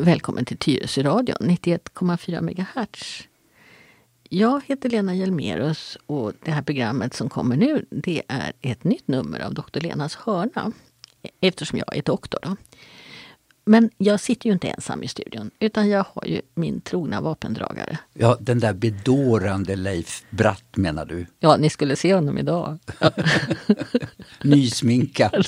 Välkommen till Tyresöradion, 91,4 MHz. Jag heter Lena Hjelmerus och det här programmet som kommer nu det är ett nytt nummer av Dr. Lenas hörna. Eftersom jag är doktor. Då. Men jag sitter ju inte ensam i studion utan jag har ju min trogna vapendragare. Ja, den där bedårande Leif Bratt menar du? Ja, ni skulle se honom idag. Nysminkad.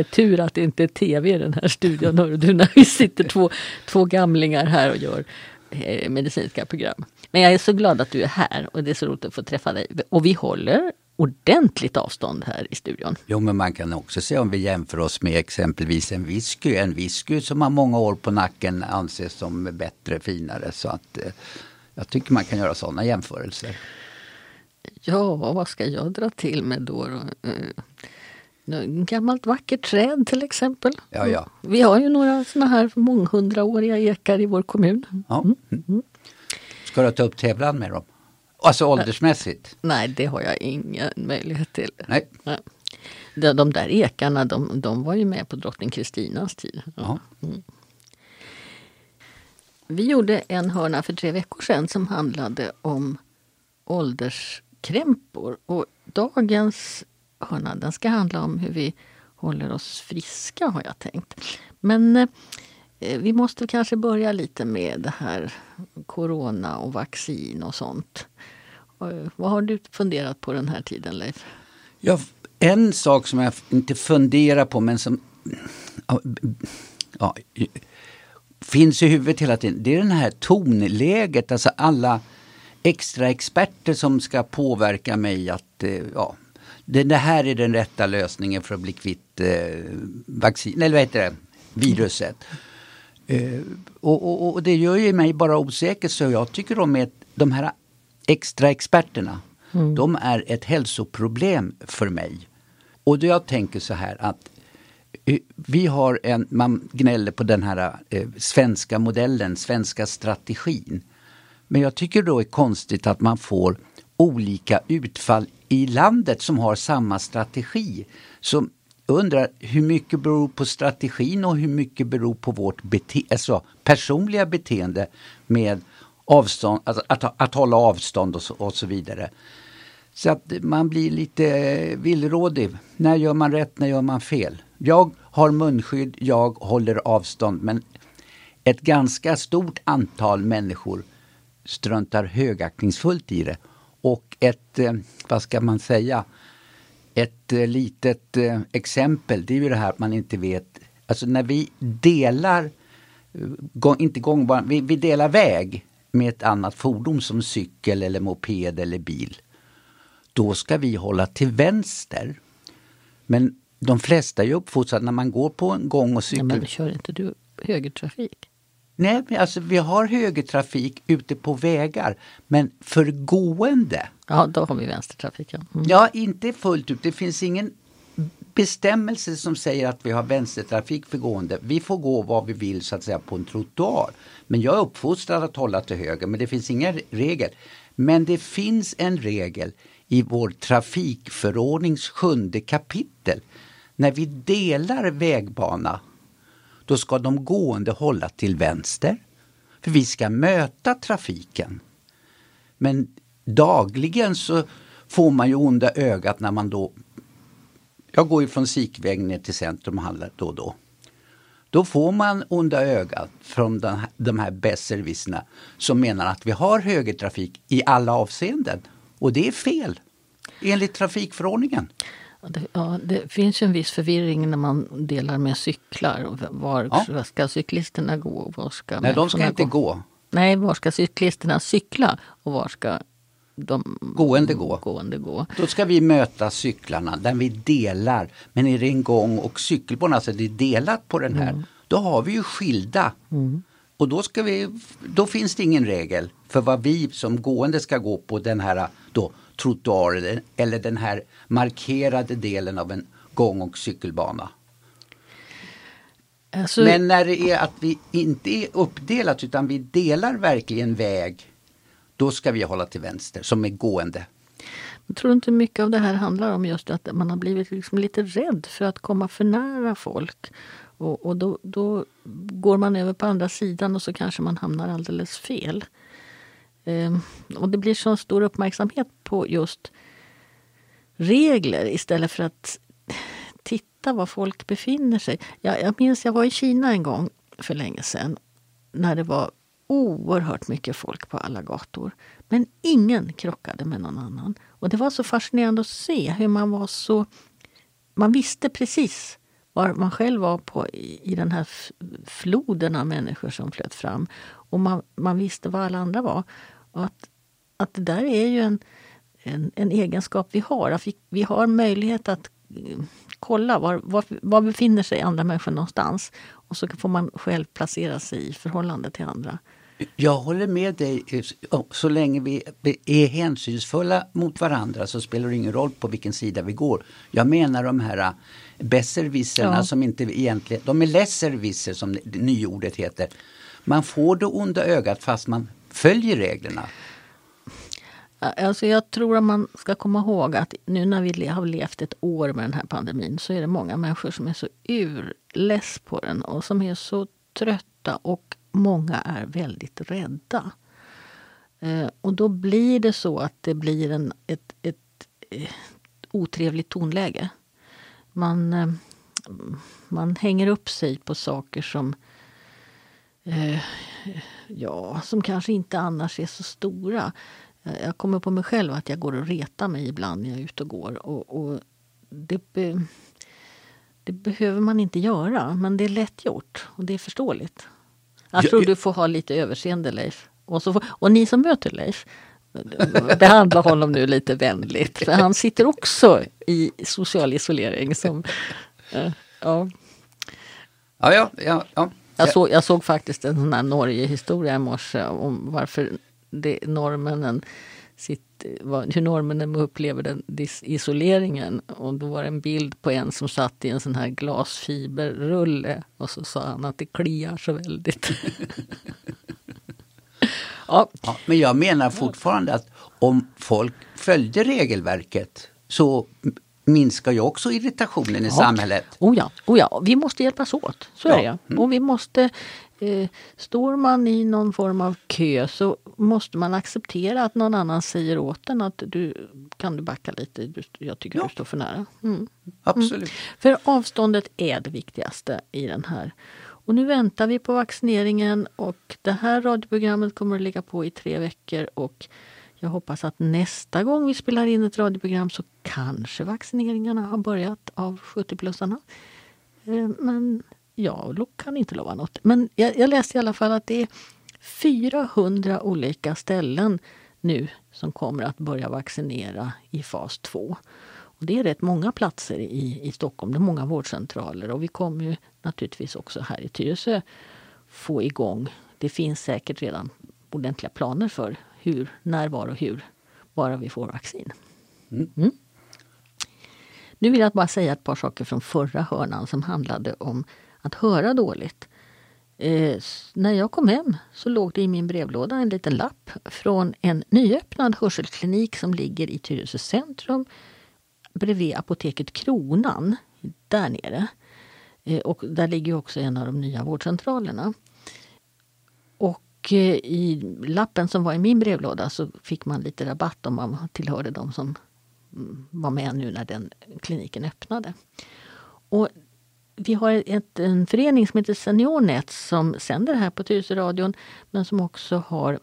tur att det inte är tv i den här studion, hör du, när vi sitter två, två gamlingar här och gör eh, medicinska program. Men jag är så glad att du är här och det är så roligt att få träffa dig. Och vi håller ordentligt avstånd här i studion. Jo, men man kan också se om vi jämför oss med exempelvis en whisky. En whisky som har många år på nacken anses som bättre, finare. Så att eh, jag tycker man kan göra sådana jämförelser. Ja, vad ska jag dra till med då? då? Eh, gammalt vackert träd till exempel. Ja, ja. Vi har ju några såna här månghundraåriga ekar i vår kommun. Ja. Mm. Ska du ta upp tävlan med dem? Alltså åldersmässigt? Nej, det har jag ingen möjlighet till. Nej. Nej. De, de där ekarna, de, de var ju med på drottning Kristinas tid. Ja. Mm. Vi gjorde en hörna för tre veckor sedan som handlade om ålderskrämpor. Och dagens hörna den ska handla om hur vi håller oss friska har jag tänkt. Men eh, vi måste kanske börja lite med det här corona och vaccin och sånt. Eh, vad har du funderat på den här tiden Leif? Ja, en sak som jag inte funderar på men som ja, finns i huvudet hela tiden. Det är den här tonläget, alltså alla extra experter som ska påverka mig att eh, ja, det, här är den rätta lösningen för att bli kvitt eh, vaccin, eller vad heter det, viruset. Eh, och, och, och, det gör ju mig bara osäker så jag tycker de, är, de här extra experterna, mm. de är ett hälsoproblem för mig. Och då jag tänker så här att eh, vi har en, man gnäller på den här eh, svenska modellen, svenska strategin. Men jag tycker då är konstigt att man får olika utfall i landet som har samma strategi. Så jag undrar hur mycket beror på strategin och hur mycket beror på vårt bete alltså personliga beteende med avstånd, att, att, att hålla avstånd och så, och så vidare. Så att man blir lite villrådig. När gör man rätt, när gör man fel? Jag har munskydd, jag håller avstånd men ett ganska stort antal människor struntar högaktningsfullt i det. Och ett, eh, vad ska man säga, ett eh, litet eh, exempel det är ju det här att man inte vet, alltså när vi delar, inte gångbar, vi, vi delar väg med ett annat fordon som cykel eller moped eller bil. Då ska vi hålla till vänster. Men de flesta är ju uppfostrade när man går på en gång och cykel. Ja, men kör inte du högertrafik? Nej, men alltså vi har högertrafik ute på vägar. Men för gående. Ja, då har vi vänstertrafik. Ja, mm. ja inte fullt ut. Det finns ingen bestämmelse som säger att vi har vänstertrafik för gående. Vi får gå vad vi vill så att säga på en trottoar. Men jag är uppfostrad att hålla till höger men det finns ingen regel. Men det finns en regel i vår trafikförordnings sjunde kapitel. När vi delar vägbana då ska de gående hålla till vänster. För vi ska möta trafiken. Men dagligen så får man ju onda ögat när man då jag går ju från Sikväg ner till centrum och handlar då och då. Då får man onda ögat från den de här besserwisserna som menar att vi har högertrafik i alla avseenden. Och det är fel, enligt trafikförordningen. Ja, det, finns en viss förvirring när man delar med cyklar. Var ja. ska cyklisterna gå? Var ska Nej, de ska inte gå. gå. Nej, var ska cyklisterna cykla? Och var ska de gående gå. gående gå. Då ska vi möta cyklarna där vi delar. Men är det en gång och cykelbana, alltså det är delat på den här, mm. då har vi ju skilda. Mm. Och då, ska vi, då finns det ingen regel för vad vi som gående ska gå på den här då, trottoaren eller den här markerade delen av en gång och cykelbana. Alltså, Men när det är att vi inte är uppdelat utan vi delar verkligen väg då ska vi hålla till vänster som är gående. Jag tror inte mycket av det här handlar om just att man har blivit liksom lite rädd för att komma för nära folk. Och, och då, då, går man över på andra sidan och så kanske man hamnar alldeles fel. Eh, och det blir så stor uppmärksamhet på just regler istället för att titta var folk befinner sig. Jag, jag minns jag var i Kina en gång för länge sedan när det var oerhört mycket folk på alla gator. Men ingen krockade med någon annan. Och det var så fascinerande att se hur man var så... Man visste precis var man själv var på i den här floden av människor som flöt fram. Och man, man visste var alla andra var. Och att, att det där är ju en, en, en egenskap vi har. Att vi, vi har möjlighet att mm, kolla var, var, var befinner sig andra människor någonstans. Och så får man själv placera sig i förhållande till andra. Jag håller med dig. Så länge vi är hänsynsfulla mot varandra så spelar det ingen roll på vilken sida vi går. Jag menar de här äh, besserwisserna ja. som inte egentligen, de är lesserwisser som nyordet heter. Man får det onda ögat fast man följer reglerna. Alltså jag tror att man ska komma ihåg att nu när vi har levt ett år med den här pandemin så är det många människor som är så urless på den och som är så trötta och många är väldigt rädda. Eh, och då blir det så att det blir en, ett, ett, ett otrevligt tonläge. Man, eh, man hänger upp sig på saker som eh, ja, som kanske inte annars är så stora. Eh, jag kommer på mig själv att jag går och retar mig ibland när jag är ute och går. Och, och det, be, det behöver man inte göra, men det är lätt gjort och det är förståeligt. Jag tror du får ha lite överseende Leif. Och, så får, och ni som möter Leif, behandla honom nu lite vänligt. För han sitter också i social isolering. Som, uh, ja. Ja, ja, ja, ja. Jag, såg, jag såg faktiskt en sån här Norge-historia i morse om varför det, norrmännen sitt, hur norrmännen upplever den isoleringen. Och då var det en bild på en som satt i en sån här glasfiberrulle och så sa han att det kliar så väldigt. ja. ja. Men jag menar fortfarande att om folk följde regelverket så minskar ju också irritationen i ja. samhället. Oh ja, oh ja, vi måste hjälpas åt. Så ja. är det. Mm. Och vi måste eh, står man i någon form av kö så måste man acceptera att någon annan säger åt en att du kan du backa lite, jag tycker ja. du står för nära. Mm. Absolut. Mm. För avståndet är det viktigaste i den här. Och nu väntar vi på vaccineringen och det här radioprogrammet kommer att ligga på i tre veckor och jag hoppas att nästa gång vi spelar in ett radioprogram så kanske vaccineringarna har börjat av 70-plussarna. Eh, men jag kan inte lova något. Men jag, jag läste i alla fall att det är 400 olika ställen nu som kommer att börja vaccinera i fas 2. Och det är rätt många platser i, i Stockholm, det är många vårdcentraler och vi kommer ju naturligtvis också här i Tyresö få igång, det finns säkert redan ordentliga planer för hur, när, var och hur, bara vi får vaccin. Mm. Mm. Nu vill jag bara säga ett par saker från förra hörnan som handlade om att höra dåligt. Eh, när jag kom hem så låg det i min brevlåda en liten lapp från en nyöppnad hörselklinik som ligger i Tyresö centrum bredvid apoteket Kronan, där nere. Eh, och där ligger också en av de nya vårdcentralerna. Och eh, i lappen som var i min brevlåda så fick man lite rabatt om man tillhörde de som mm, var med nu när den kliniken öppnade. Och vi har ett, en förening som heter SeniorNet som sänder här på Tyresöradion men som också har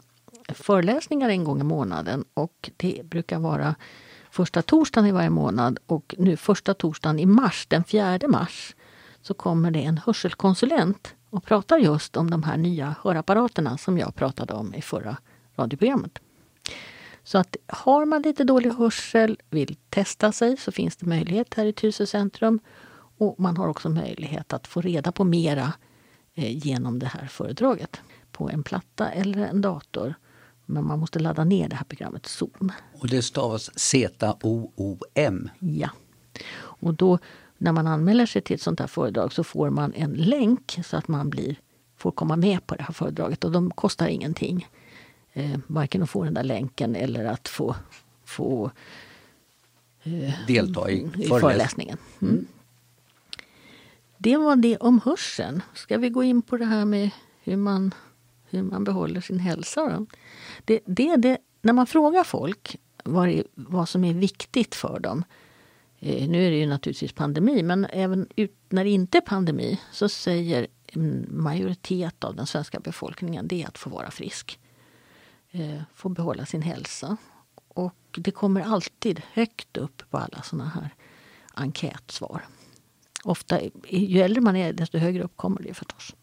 föreläsningar en gång i månaden och det brukar vara första torsdagen i varje månad och nu första torsdagen i mars, den 4 mars, så kommer det en hörselkonsulent och pratar just om de här nya hörapparaterna som jag pratade om i förra radioprogrammet. Så att har man lite dålig hörsel, vill testa sig, så finns det möjlighet här i Tyresö centrum. Och man har också möjlighet att få reda på mera eh, genom det här föredraget på en platta eller en dator. Men man måste ladda ner det här programmet Zoom. Och det stavas Z-O-O-M? Ja. Och då när man anmäler sig till ett sånt här föredrag så får man en länk så att man blir, får komma med på det här föredraget. Och de kostar ingenting. Eh, varken att få den där länken eller att få, få eh, delta i, i föreläsningen. Mm. Det var det om hörseln. Ska vi gå in på det här med hur man, hur man behåller sin hälsa? Då? Det, det, det, när man frågar folk vad, det, vad som är viktigt för dem. Eh, nu är det ju naturligtvis pandemi, men även ut, när det inte är pandemi så säger en majoritet av den svenska befolkningen det är att få vara frisk. Eh, få behålla sin hälsa. Och det kommer alltid högt upp på alla såna här enkätsvar. Ofta, ju äldre man är desto högre upp kommer det förstås.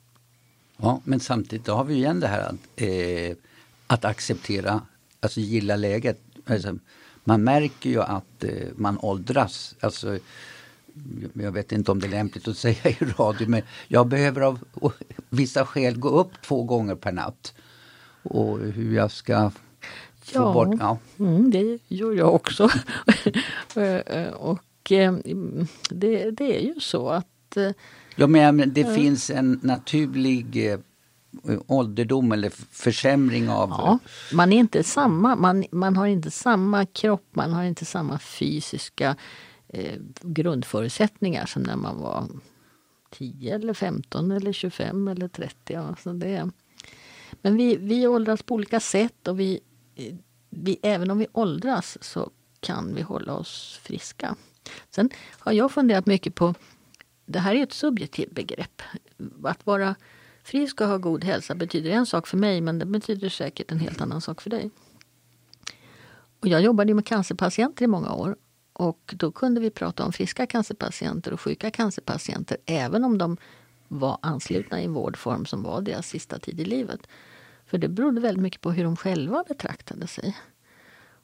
Ja, men samtidigt har vi igen det här att, eh, att acceptera, alltså gilla läget. Alltså, man märker ju att eh, man åldras. Alltså, jag vet inte om det är lämpligt att säga i radio men jag behöver av vissa skäl gå upp två gånger per natt. Och hur jag ska få ja, bort... Ja, mm, det gör jag också. och eh, det, det är ju så att... eh, ja men det finns en naturlig eh, ålderdom eller försämring av... Ja, man är inte samma, man, man har inte samma kropp, man har inte samma fysiska grundförutsättningar som när man var 10 eller 15 eller 25 eller 30. Ja, så det, men vi, vi åldras på olika sätt och vi, vi, även om vi åldras så kan vi hålla oss friska. Sen har jag funderat mycket på, det här är ett subjektivt begrepp. Att vara frisk och ha god hälsa betyder en sak för mig men det betyder säkert en helt annan sak för dig. Och jag jobbade med cancerpatienter i många år och då kunde vi prata om friska cancerpatienter och sjuka cancerpatienter även om de var anslutna i en vårdform som var deras sista tid i livet. För det berodde väldigt mycket på hur de själva betraktade sig.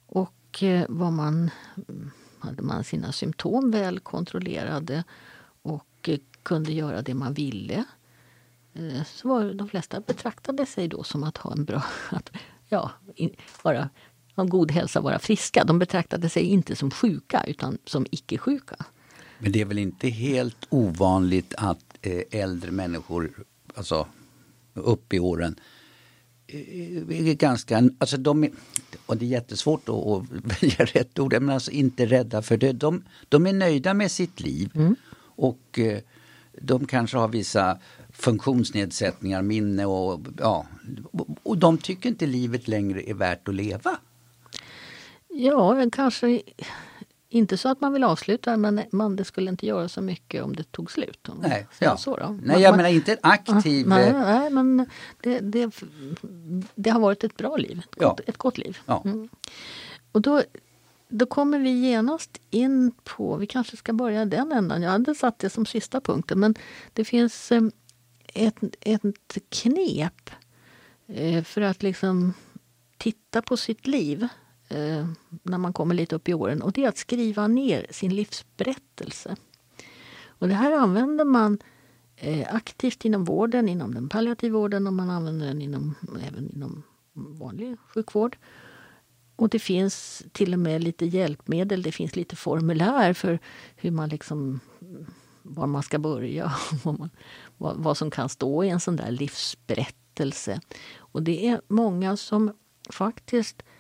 Och eh, vad man, mm, hade man sina symptom väl kontrollerade och eh, kunde göra det man ville eh, så var de flesta betraktade sig då som att ha en bra, att, ja, vara, ha god hälsa, vara friska. De betraktade sig inte som sjuka utan som icke-sjuka. Men det är väl inte helt ovanligt att eh, äldre människor, alltså upp i åren, eh, är ganska, alltså de är, och det är jättesvårt att, välja rätt ord, men alltså inte rädda för det. De, de är nöjda med sitt liv Mm. och eh, de kanske har vissa funktionsnedsättningar, minne och ja, och de tycker inte livet längre är värt att leva. Ja, kanske inte så att man vill avsluta men man, det skulle inte göra så mycket om det tog slut. Nej, ja. så då. Nej Man- jag man- menar inte en aktiv... Nej, eh, nej men det, det, det har varit ett bra liv, ett, Ja. gott, ett gott liv. Ja. Mm. Och då, då kommer vi genast in på, vi kanske ska börja den ändan. Jag hade satt det som sista punkten men det finns eh, ett, ett knep eh, för att liksom titta på sitt liv eh, när man kommer lite upp i åren och det är att skriva ner sin livsberättelse. Och det här använder man eh, aktivt inom vården, inom den palliativa vården och man använder den inom, även inom vanlig sjukvård. Och det finns till och med lite hjälpmedel, det finns lite formulär för hur man liksom var man ska börja vad, man, vad, vad som kan stå i en sån där livsberättelse. Och det är många som faktiskt eh,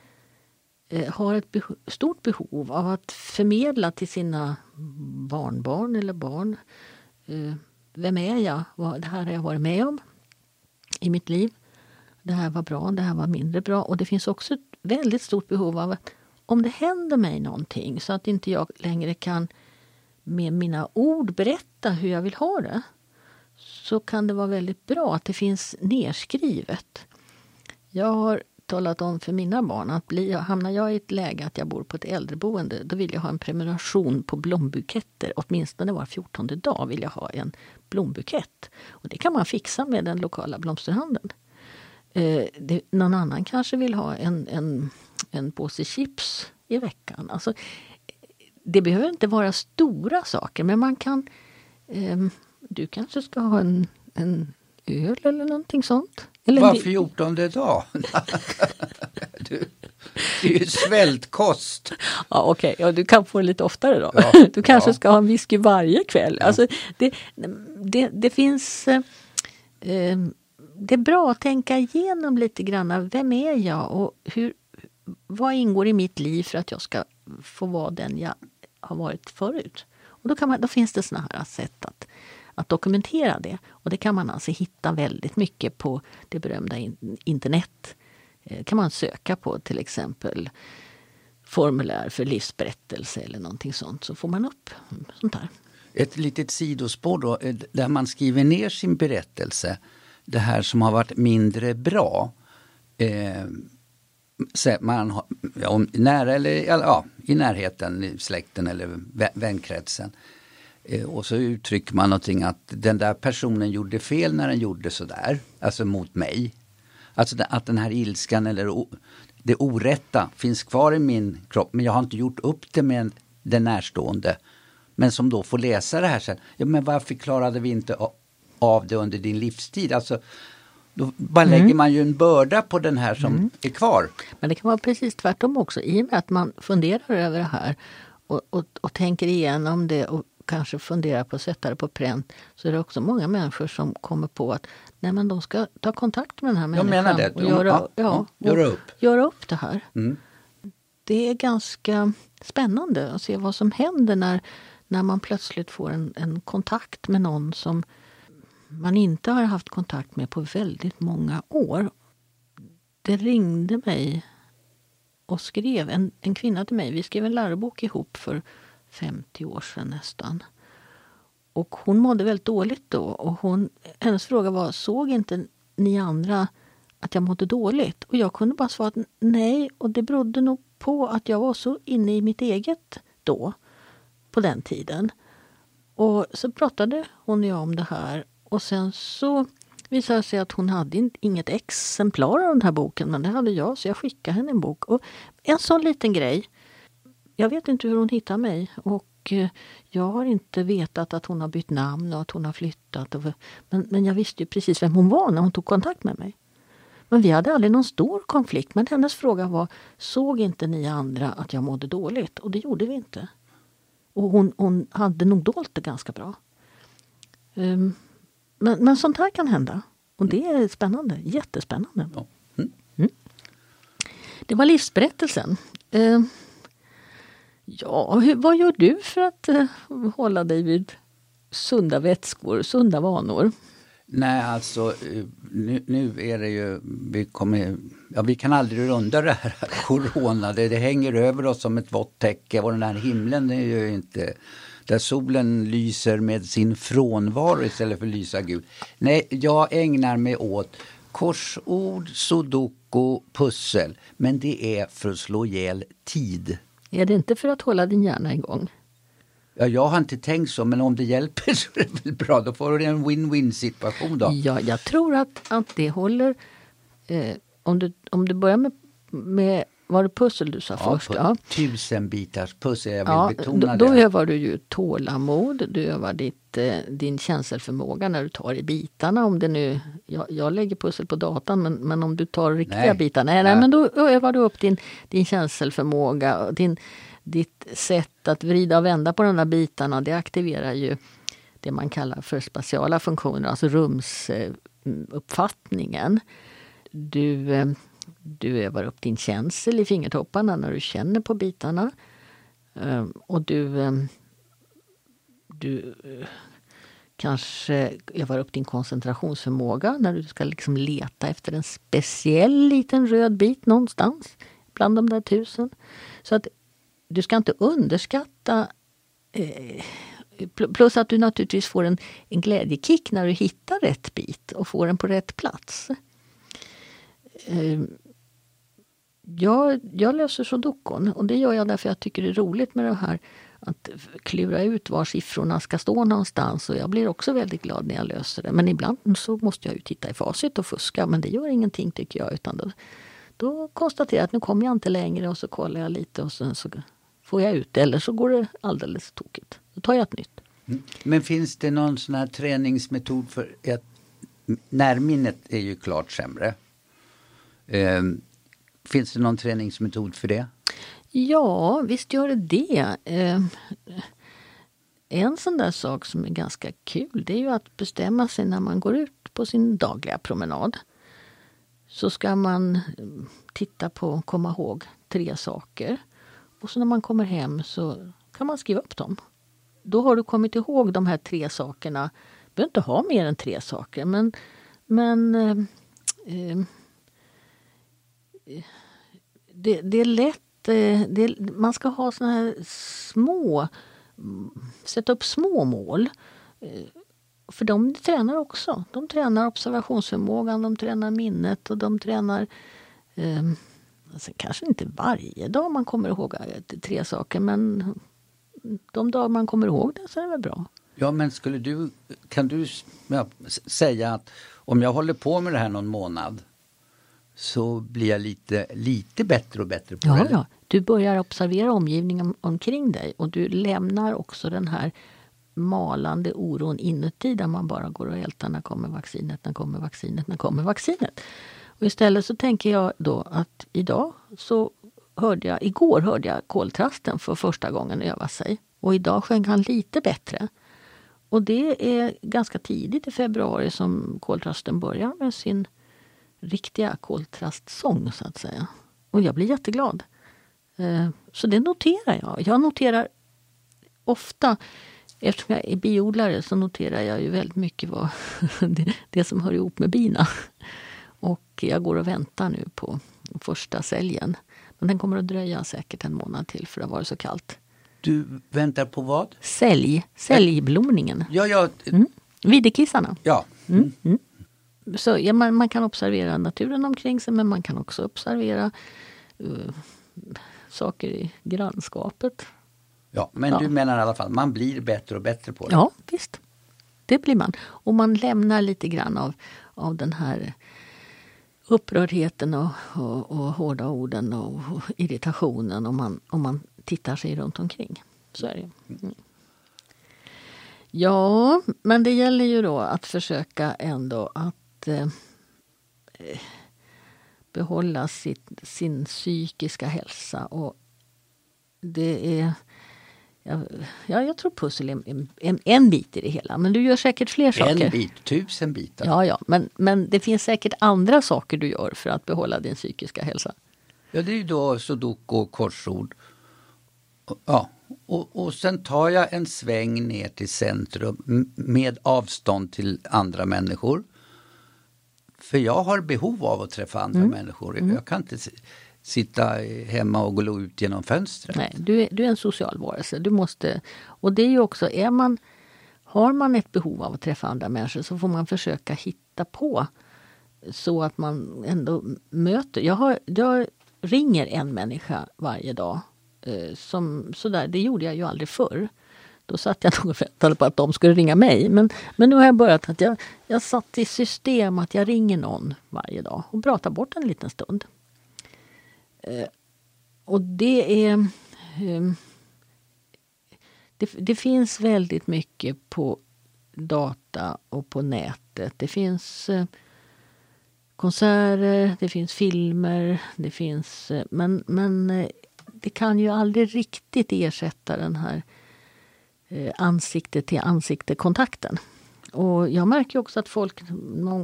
Eh, har ett beho- stort behov av att förmedla till sina barnbarn eller barn. Eh, vem är jag? Det här har jag varit med om i mitt liv. Det här var bra, det här var mindre bra. Och det finns också ett väldigt stort behov av att om det händer mig någonting så att inte jag längre kan med mina ord berätta hur jag vill ha det så kan det vara väldigt bra att det finns nerskrivet. Jag har talat om för mina barn att bli, hamnar jag i ett läge att jag bor på ett äldreboende då vill jag ha en prenumeration på blombuketter. Åtminstone var fjortonde dag vill jag ha en blombukett. Och det kan man fixa med den lokala blomsterhandeln. Eh, det, någon annan kanske vill ha en, en, en påse chips i veckan. Alltså, det behöver inte vara stora saker men man kan... Eh, du kanske ska ha en, en öl eller någonting sånt? Eller Var fjortonde dag? du, det är ju svältkost. Ja, Okej, ja, du kan få det lite oftare då. Ja, Du kanske ja. ska ha en whisky varje kväll. Alltså, det, det, det finns... Eh, eh, det är bra att tänka igenom lite grann. Vem är jag och hur, vad ingår i mitt liv för att jag ska få vara den jag har varit förut? Och då, kan man, då finns det såna här sätt att, att dokumentera det. Och det kan man alltså hitta väldigt mycket på det berömda internet. Det kan man söka på till exempel formulär för livsberättelse eller någonting sånt så får man upp sånt där. Ett litet sidospår då, eh, där man skriver ner sin berättelse. Det här som har varit mindre bra. Eh, man har, ja, nära eller ja, i närheten, i släkten eller vänkretsen. Eh, och så uttrycker man någonting att den där personen gjorde fel när den gjorde sådär. Alltså mot mig. Alltså att den här ilskan eller det orätta finns kvar i min kropp men jag har inte gjort upp det med den närstående. Men som då får läsa det här sen. Ja, men varför klarade vi inte av det under din livstid? Alltså, då bara lägger mm. man ju en börda på den här som mm. är kvar. Men det kan vara precis tvärtom också. I och med att man funderar över det här och, och, och tänker igenom det och kanske funderar på att sätta det på pränt så är det också många människor som kommer på att nej, men de ska ta kontakt med den här människan. Jag menar det. Och göra, ja, ja, och göra, upp. göra upp det här. Mm. Det är ganska spännande att se vad som händer när, när man plötsligt får en, en kontakt med någon som man inte har haft kontakt med på väldigt många år. Det ringde mig och skrev, en, en kvinna till mig, vi skrev en lärobok ihop för 50 år sedan nästan. Och hon mådde väldigt dåligt då. Och hon, hennes fråga var, såg inte ni andra att jag mådde dåligt? Och jag kunde bara svara nej. Och det berodde nog på att jag var så inne i mitt eget då, på den tiden. Och så pratade hon och jag om det här. Och sen så visade det sig att hon hade inget exemplar av den här boken, men det hade jag, så jag skickade henne en bok. Och en sån liten grej. Jag vet inte hur hon hittade mig. Och Eh, jag har inte vetat att hon har bytt namn och att hon har flyttat. Men, men jag visste ju precis vem hon var när hon tog kontakt med mig. Men vi hade aldrig någon stor konflikt. Men hennes fråga var, såg inte ni andra att jag mådde dåligt? Och det gjorde vi inte. Och hon, hon hade nog dolt det ganska bra. Um, men, men sånt här kan hända. Och det är spännande. Jättespännande. Mm. Mm. Det var livsberättelsen. Uh, Ja, hur, vad gör du för att eh, hålla dig vid sunda vätskor, sunda vanor? Nej, alltså eh, nu, nu, är det ju, vi, kommer, ja, vi kan aldrig runda det här corona. Det, det hänger över oss som ett vått täcke och den här himlen är ju inte där solen lyser med sin frånvaro istället för att lysa gult. Nej, jag ägnar mig åt korsord, sudoku, pussel. Men det är för att slå ihjäl tid. Är det inte för att hålla din hjärna igång? Ja, jag har inte tänkt så, men om det hjälper så är det väl bra. Då får du en win-win situation då. Ja, jag tror att, att det håller. Eh, om, du, om du börjar med, med var det pussel du sa ja, först? Ja, tusen bitars pussel, jag vill ja, betona då, det. Då övar du ju tålamod, du övar ditt, eh, din känselförmåga när du tar i bitarna. Om det nu, jag, jag lägger pussel på datan men, men om du tar riktiga nej. bitar, nej, nej, men då övar du upp din, din känselförmåga. Din, ditt sätt att vrida och vända på de där bitarna det aktiverar ju det man kallar för spatiala funktioner, alltså rumsuppfattningen. Du eh, du övar upp din känsel i fingertopparna när du känner på bitarna. Ehm, och du, ehm, du eh, kanske övar upp din koncentrationsförmåga när du ska liksom leta efter en speciell liten röd bit någonstans bland de där tusen. Så att du ska inte underskatta eh, Plus att du naturligtvis får en, en glädjekick när du hittar rätt bit och får den på rätt plats. Ehm, jag, jag löser sudokon och det gör jag därför jag tycker det är roligt med det här att klura ut var siffrorna ska stå någonstans och jag blir också väldigt glad när jag löser det. Men ibland så måste jag ju titta i facit och fuska men det gör ingenting tycker jag utan då, då konstaterar jag att nu kommer jag inte längre och så kollar jag lite och sen så får jag ut det eller så går det alldeles tokigt. Då tar jag ett nytt. Mm. Men finns det någon sån här träningsmetod för att närminnet är ju klart sämre. Um, Finns det någon träningsmetod för det? Ja, visst gör det det. Eh, en sån där sak som är ganska kul det är ju att bestämma sig när man går ut på sin dagliga promenad. Så ska man eh, titta på, komma ihåg tre saker. Och så när man kommer hem så kan man skriva upp dem. Då har du kommit ihåg de här tre sakerna Du behöver inte ha mer än tre saker. Men, men eh, eh, det, det, är lätt. Eh, det, man ska ha såna här små... Sätta upp små mål. Eh, för de tränar också. De tränar observationsförmågan, de tränar minnet och de tränar eh, alltså kanske inte varje dag man kommer ihåg eh, tre saker men de dagar man kommer ihåg det så är det väl bra. Ja men skulle du, kan du ja, säga att om jag håller på med det här någon månad så blir jag lite, lite bättre och bättre på ja, det? Ja, du börjar observera omgivningen omkring dig och du lämnar också den här malande oron inuti där man bara går och ältar när kommer vaccinet, när kommer vaccinet, när kommer vaccinet. Och istället så tänker jag då att idag så hörde jag, igår hörde jag koltrasten för första gången öva sig. Och idag sjöng han lite bättre. Och det är ganska tidigt i februari som koltrasten börjar med sin riktiga koltrastsång så att säga. Och jag blir jätteglad. Eh, så det noterar jag. Jag noterar ofta Eftersom jag är biodlare så noterar jag ju väldigt mycket vad det, som hör ihop med bina. Och jag går och väntar nu på första säljen. Men den kommer att dröja säkert en månad till för det har varit så kallt. Du väntar på vad? Sälj, säljblomningen. Ja, ja. Mm. Videkissarna. Ja. Mm. Mm. Så, ja, man, man, kan observera naturen omkring sig men man kan också observera uh, saker i grannskapet. Ja, men ja. du menar i alla fall man blir bättre och bättre på det? Ja, visst. Det blir man. Och man lämnar lite grann av, av den här upprördheten och, och, och hårda orden och, och irritationen om man, om man tittar sig runt omkring. Så är det. Mm. Ja, men det gäller ju då att försöka ändå att eh, behålla sitt, sin psykiska hälsa. Och det är Ja, jag tror pussel är en, en, en, bit i det hela. Men du gör säkert fler saker. En bit, tusen bitar. Ja, ja. Men, men det finns säkert andra saker du gör för att behålla din psykiska hälsa. Ja, det är ju då sudoku och korsord. Ja, och, och sen tar jag en sväng ner till centrum med avstånd till andra människor. För jag har behov av att träffa andra mm. människor. Jag mm. kan inte sitta hemma och gå ut genom fönstret. Nej, du är, du är en social varelse. Du måste, och det är ju också, är man, har man ett behov av att träffa andra människor så får man försöka hitta på så att man ändå möter. Jag, har, jag ringer en människa varje dag. Eh, som, sådär, det gjorde jag ju aldrig förr. Då satt jag nog och väntade på att de skulle ringa mig. Men, men nu har jag börjat att jag, jag satt i system att jag ringer någon varje dag och pratar bort en liten stund. Eh, och det är... Eh, det, det, finns väldigt mycket på data och på nätet. Det finns eh, konserter, det finns filmer, det finns... Eh, men, men eh, det kan ju aldrig riktigt ersätta den här Eh, ansikte till ansikte-kontakten. Och jag märker också att folk,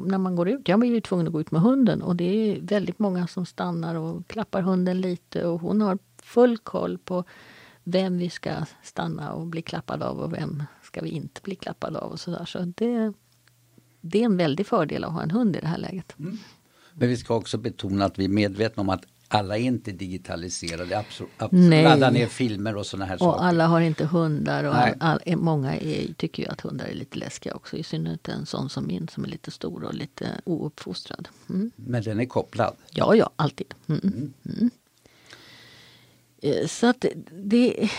när man går ut, jag blir ju tvungen att gå ut med hunden och det är väldigt många som stannar och klappar hunden lite och hon har full koll på vem vi ska stanna och bli klappad av och vem ska vi inte bli klappad av och sådär. Så det, det är en väldig fördel att ha en hund i det här läget. Mm. Men vi ska också betona att vi är medvetna om att alla är inte digitaliserade. Absolut, absolut. Laddar ner filmer och sådana här och saker. Och alla har inte hundar. Och all, all, många är, tycker ju att hundar är lite läskiga också. I synnerhet en sån som min som är lite stor och lite ouppfostrad. Mm. Men den är kopplad? Ja, ja, alltid. Mm. Mm. mm. Eh, så att det,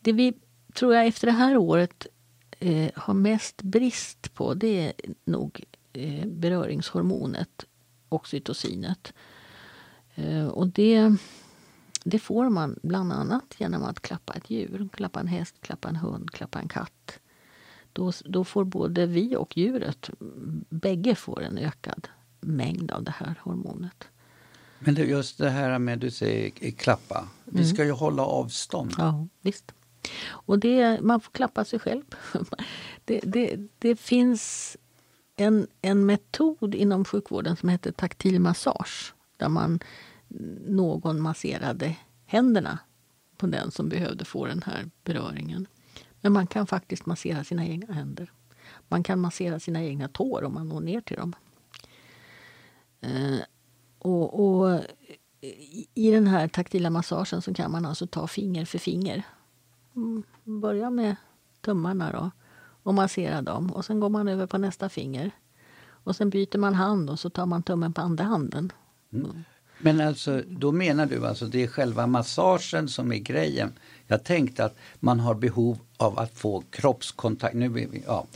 det vi tror jag efter det här året eh, har mest brist på det är nog eh, beröringshormonet oxytocinet. Eh, och det, det får man bland annat genom att klappa ett djur. Klappa en häst, klappa en hund, klappa en katt. Då, då får både vi och djuret, bägge får en ökad mängd av det här hormonet. Men det, just det här med du säger klappa, vi mm. ska ju hålla avstånd. Ja, visst. Och det, man får klappa sig själv. Det, det, det finns en, en metod inom sjukvården som heter taktil massage där man någon masserade händerna på den som behövde få den här beröringen. Men man kan faktiskt massera sina egna händer. Man kan massera sina egna tår om man når ner till dem. Eh, och, och I den här taktila massagen så kan man alltså ta finger för finger. Mm, börja med tummarna då och massera dem. Och Sen går man över på nästa finger. Och Sen byter man hand och så tar man tummen på andra handen. Mm. Men alltså, då menar du alltså det är själva massagen som är grejen? Jag tänkte att man har behov av att få kroppskontakt. Nu, ja,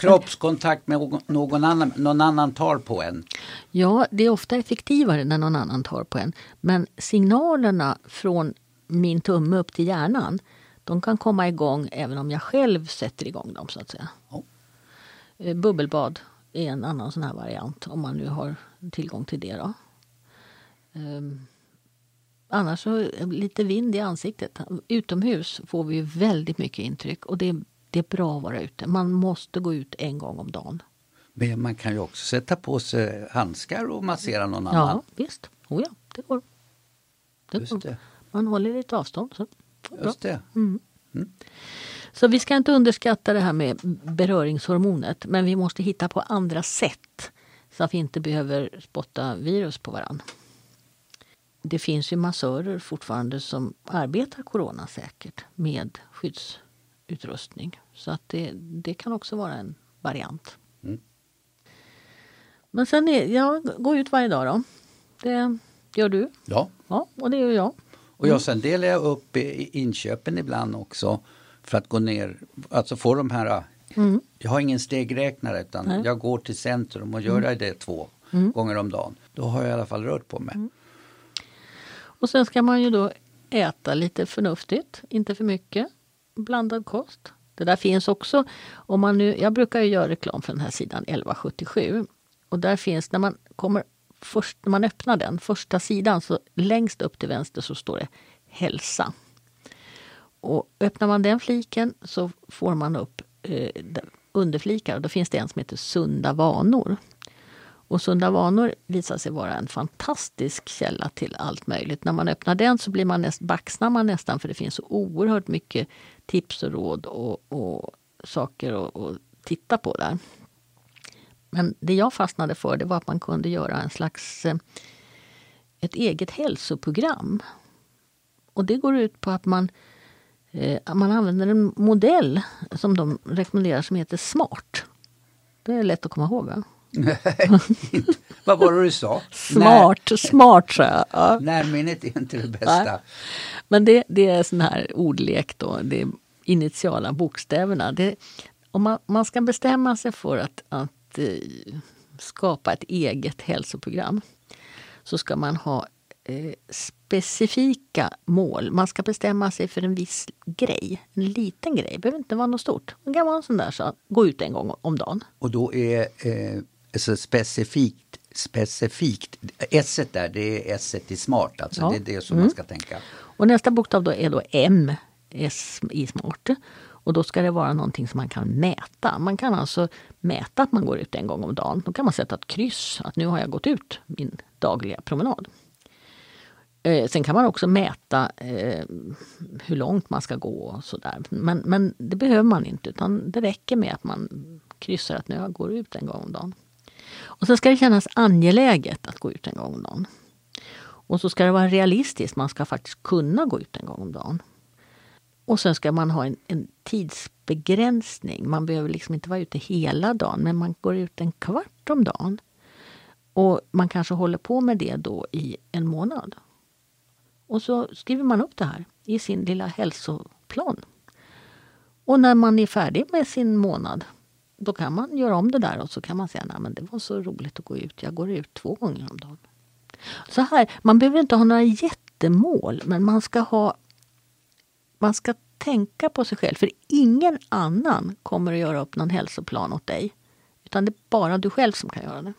kroppskontakt med någon annan, någon annan tar på en. Ja, det är ofta effektivare när någon annan tar på en. Men signalerna från min tumme upp till hjärnan de kan komma igång även om jag själv sätter igång dem. så att säga. Oh. Bubbelbad är en annan sån här variant om man nu har tillgång till det. Då. Um, annars så lite vind i ansiktet. Utomhus får vi väldigt mycket intryck och det är, det är bra att vara ute. Man måste gå ut en gång om dagen. Men man kan ju också sätta på sig handskar och massera någon annan. Ja, visst. Oh ja, det går. Det går. Det. Man håller lite avstånd. Så. Just det. Mm. Mm. Så vi ska inte underskatta det här med beröringshormonet men vi måste hitta på andra sätt så att vi inte behöver spotta virus på varandra. Det finns ju massörer fortfarande som arbetar coronasäkert med skyddsutrustning. Så att det, det kan också vara en variant. Mm. Men sen är, jag går ut varje dag då. Det gör du. Ja. ja och det gör jag. Och jag, sen delar jag upp inköpen ibland också för att gå ner, alltså få de här mm. Jag har ingen stegräknare utan Nej. jag går till centrum och gör mm. jag det två mm. gånger om dagen. Då har jag i alla fall rört på mig. Mm. Och sen ska man ju då äta lite förnuftigt, inte för mycket. Blandad kost. Det där finns också. Om man nu, jag brukar ju göra reklam för den här sidan 1177. Och där finns, när man kommer först, när man öppnar den, första sidan, så längst upp till vänster så står det hälsa. Och öppnar man den fliken så får man upp eh, underflikar. då finns det en som heter sunda vanor. Och Sunda vanor visar sig vara en fantastisk källa till allt möjligt. När man öppnar den så blir man näst, baxnar man nästan för det finns så oerhört mycket tips och råd och, och saker att titta på där. Men det jag fastnade för det var att man kunde göra en slags eh, ett eget hälsoprogram. Och det går ut på att man, man använder en modell som de rekommenderar som heter SMART. Det är lätt att komma ihåg va? Nej, vad var det du sa? Smart, När, smart sa jag. Ja. Närminnet är inte det bästa. Ja. Men det, det är sån här ordlek då, det är initiala bokstäverna. Det, om man, man ska bestämma sig för att, att att eh, skapa ett eget hälsoprogram så ska man ha eh, specifika mål. Man ska bestämma sig för en viss grej. En liten grej, det behöver inte vara något stort. Det kan vara en sån där så gå ut en gång om dagen. Och då är eh, alltså specifikt, specifikt, S där det är S i smart, alltså ja. det är det som mm. man ska tänka. Och nästa bokstav då är då M, S i smart. Och då ska det vara någonting som man kan mäta. Man kan alltså mäta att man går ut en gång om dagen. Då kan man sätta ett kryss, att nu har jag gått ut min dagliga promenad. Eh, sen kan man också mäta eh, hur långt man ska gå och sådär. Men, men det behöver man inte utan det räcker med att man kryssar att nu jag går ut en gång om dagen. Och sen ska det kännas angeläget att gå ut en gång om dagen. Och så ska det vara realistiskt, man ska faktiskt kunna gå ut en gång om dagen. Och sen ska man ha en, en, tidsbegränsning. Man behöver liksom inte vara ute hela dagen, men man går ut en kvart om dagen. Och man kanske håller på med det då i en månad. Och så skriver man upp det här i sin lilla hälsoplan. Och när man är färdig med sin månad, då kan man göra om det där och så kan man säga att det var så roligt att gå ut. Jag går ut två gånger om dagen. Så här, man behöver inte ha några jättemål, men man ska ha man ska tänka på sig själv, för ingen annan kommer att göra upp någon hälsoplan åt dig. Utan det är bara du själv som kan göra det.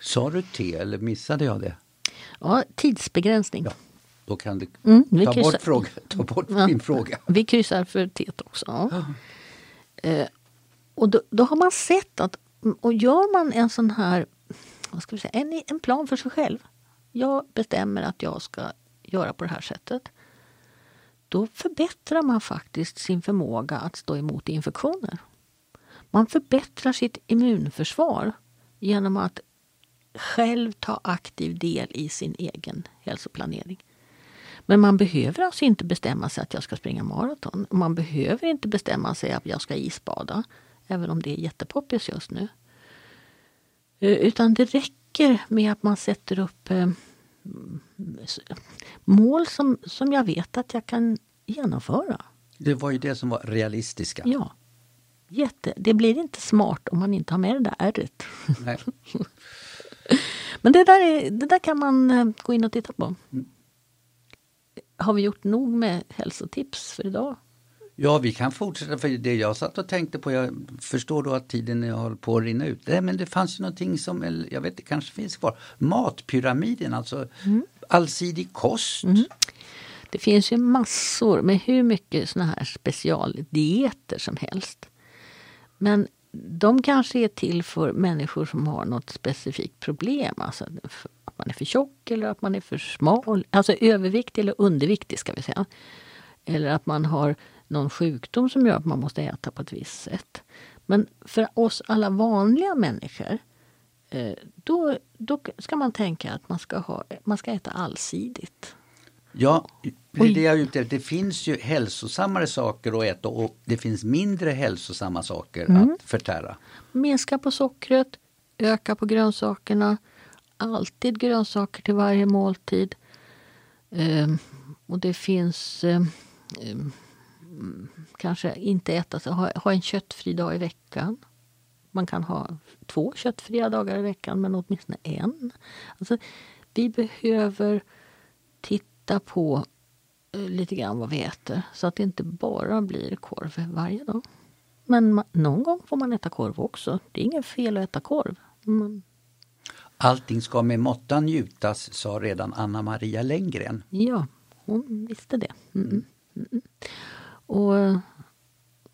Sa du T eller missade jag det? Ja, tidsbegränsning. Ja, då kan du mm, ta, kryssar, bort fråga, ta bort ja, min fråga. Vi kryssar för T också. Ja. Eh, och då, då, har man sett att, och gör man en sån här, vad ska vi säga, en, en plan för sig själv. Jag bestämmer att jag ska göra på det här sättet då förbättrar man faktiskt sin förmåga att stå emot infektioner. Man förbättrar sitt immunförsvar genom att själv ta aktiv del i sin egen hälsoplanering. Men man behöver alltså inte bestämma sig att jag ska springa maraton. Man behöver inte bestämma sig att jag ska isbada. Även om det är jättepoppis just nu. Eh, utan det räcker med att man sätter upp eh, mål som, som jag vet att jag kan genomföra. Det var ju det som var realistiska. Ja. Jätte. Det blir inte smart om man inte har med det där ärret. Men det där, är, det där kan man eh, gå in och titta på. Mm. Har vi gjort nog med hälsotips för idag? Ja, vi kan fortsätta för det jag satt och tänkte på, jag förstår då att tiden håller på att rinna ut. Nej, men det fanns ju någonting som, jag vet det kanske finns kvar, matpyramiden, alltså mm. allsidig kost. Mm. Det finns ju massor med hur mycket såna här specialdieter som helst. Men de kanske är till för människor som har något specifikt problem. Alltså att man är för tjock eller att man är för smal. Alltså överviktig eller underviktig ska vi säga. Eller att man har någon sjukdom som gör att man måste äta på ett visst sätt. Men för oss alla vanliga människor eh, då, då ska man tänka att man ska, ha, man ska äta allsidigt. Ja, det är det jag är ute Det finns ju hälsosammare saker att äta och det finns mindre hälsosamma saker mm. att förtära. Minska på sockret, öka på grönsakerna. Alltid grönsaker till varje måltid. Um, och det finns um, kanske inte äta, ha, ha en köttfri dag i veckan. Man kan ha två köttfria dagar i veckan men åtminstone en. Alltså, vi behöver titta på eh, lite grann vad vi äter så att det inte bara blir korv varje dag. Men man, någon gång får man äta korv också. Det är inget fel att äta korv. Men... Allting ska med måttan njutas, sa redan Anna Maria Lenngren. Ja, hon visste det. Mm. Mm. mm. Och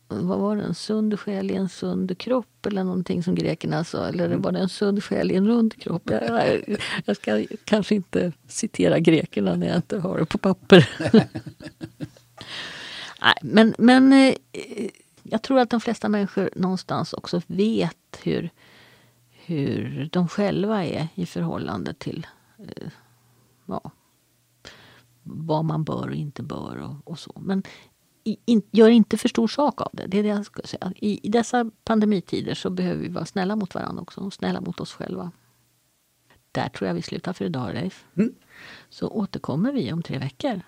vad var det, en sund själ i en sund kropp eller någonting som grekerna sa. Eller mm. var det en sund själ i en rund kropp? Jag, jag ska kanske inte citera grekerna när jag inte har det på papper. Nej, men, men eh, jag tror att de flesta människor någonstans också vet hur, hur de själva är i förhållande till eh, ja, vad man bör och inte bör och, och så. Men in, gör inte för stor sak av det. Det är det jag skulle säga. I, I, dessa pandemitider så behöver vi vara snälla mot varandra också och snälla mot oss själva. Där tror jag vi slutar för idag, Leif. Mm. Så återkommer vi om tre veckor.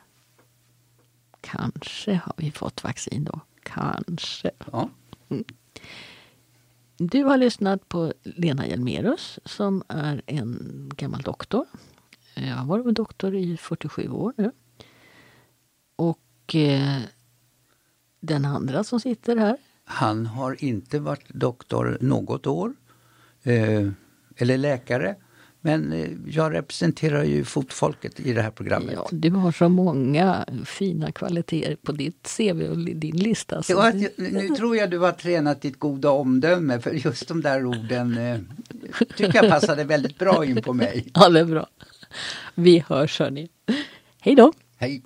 Kanske har vi fått vaccin då. Kanske. Ja. Mm. Du har lyssnat på Lena Hjelmerus som är en gammal doktor. Jag har varit doktor i 47 år nu. Och eh, den andra som sitter här? Han har inte varit doktor något år. Eh, eller läkare. Men eh, jag representerar ju fotfolket i det här programmet. Ja, du har så många fina kvaliteter på ditt CV och din lista. Så ja, nu tror jag du har tränat ditt goda omdöme för just de där orden eh, tycker jag passade väldigt bra in på mig. Ja, det är bra. Vi hörs hörni. Hej då! Hej!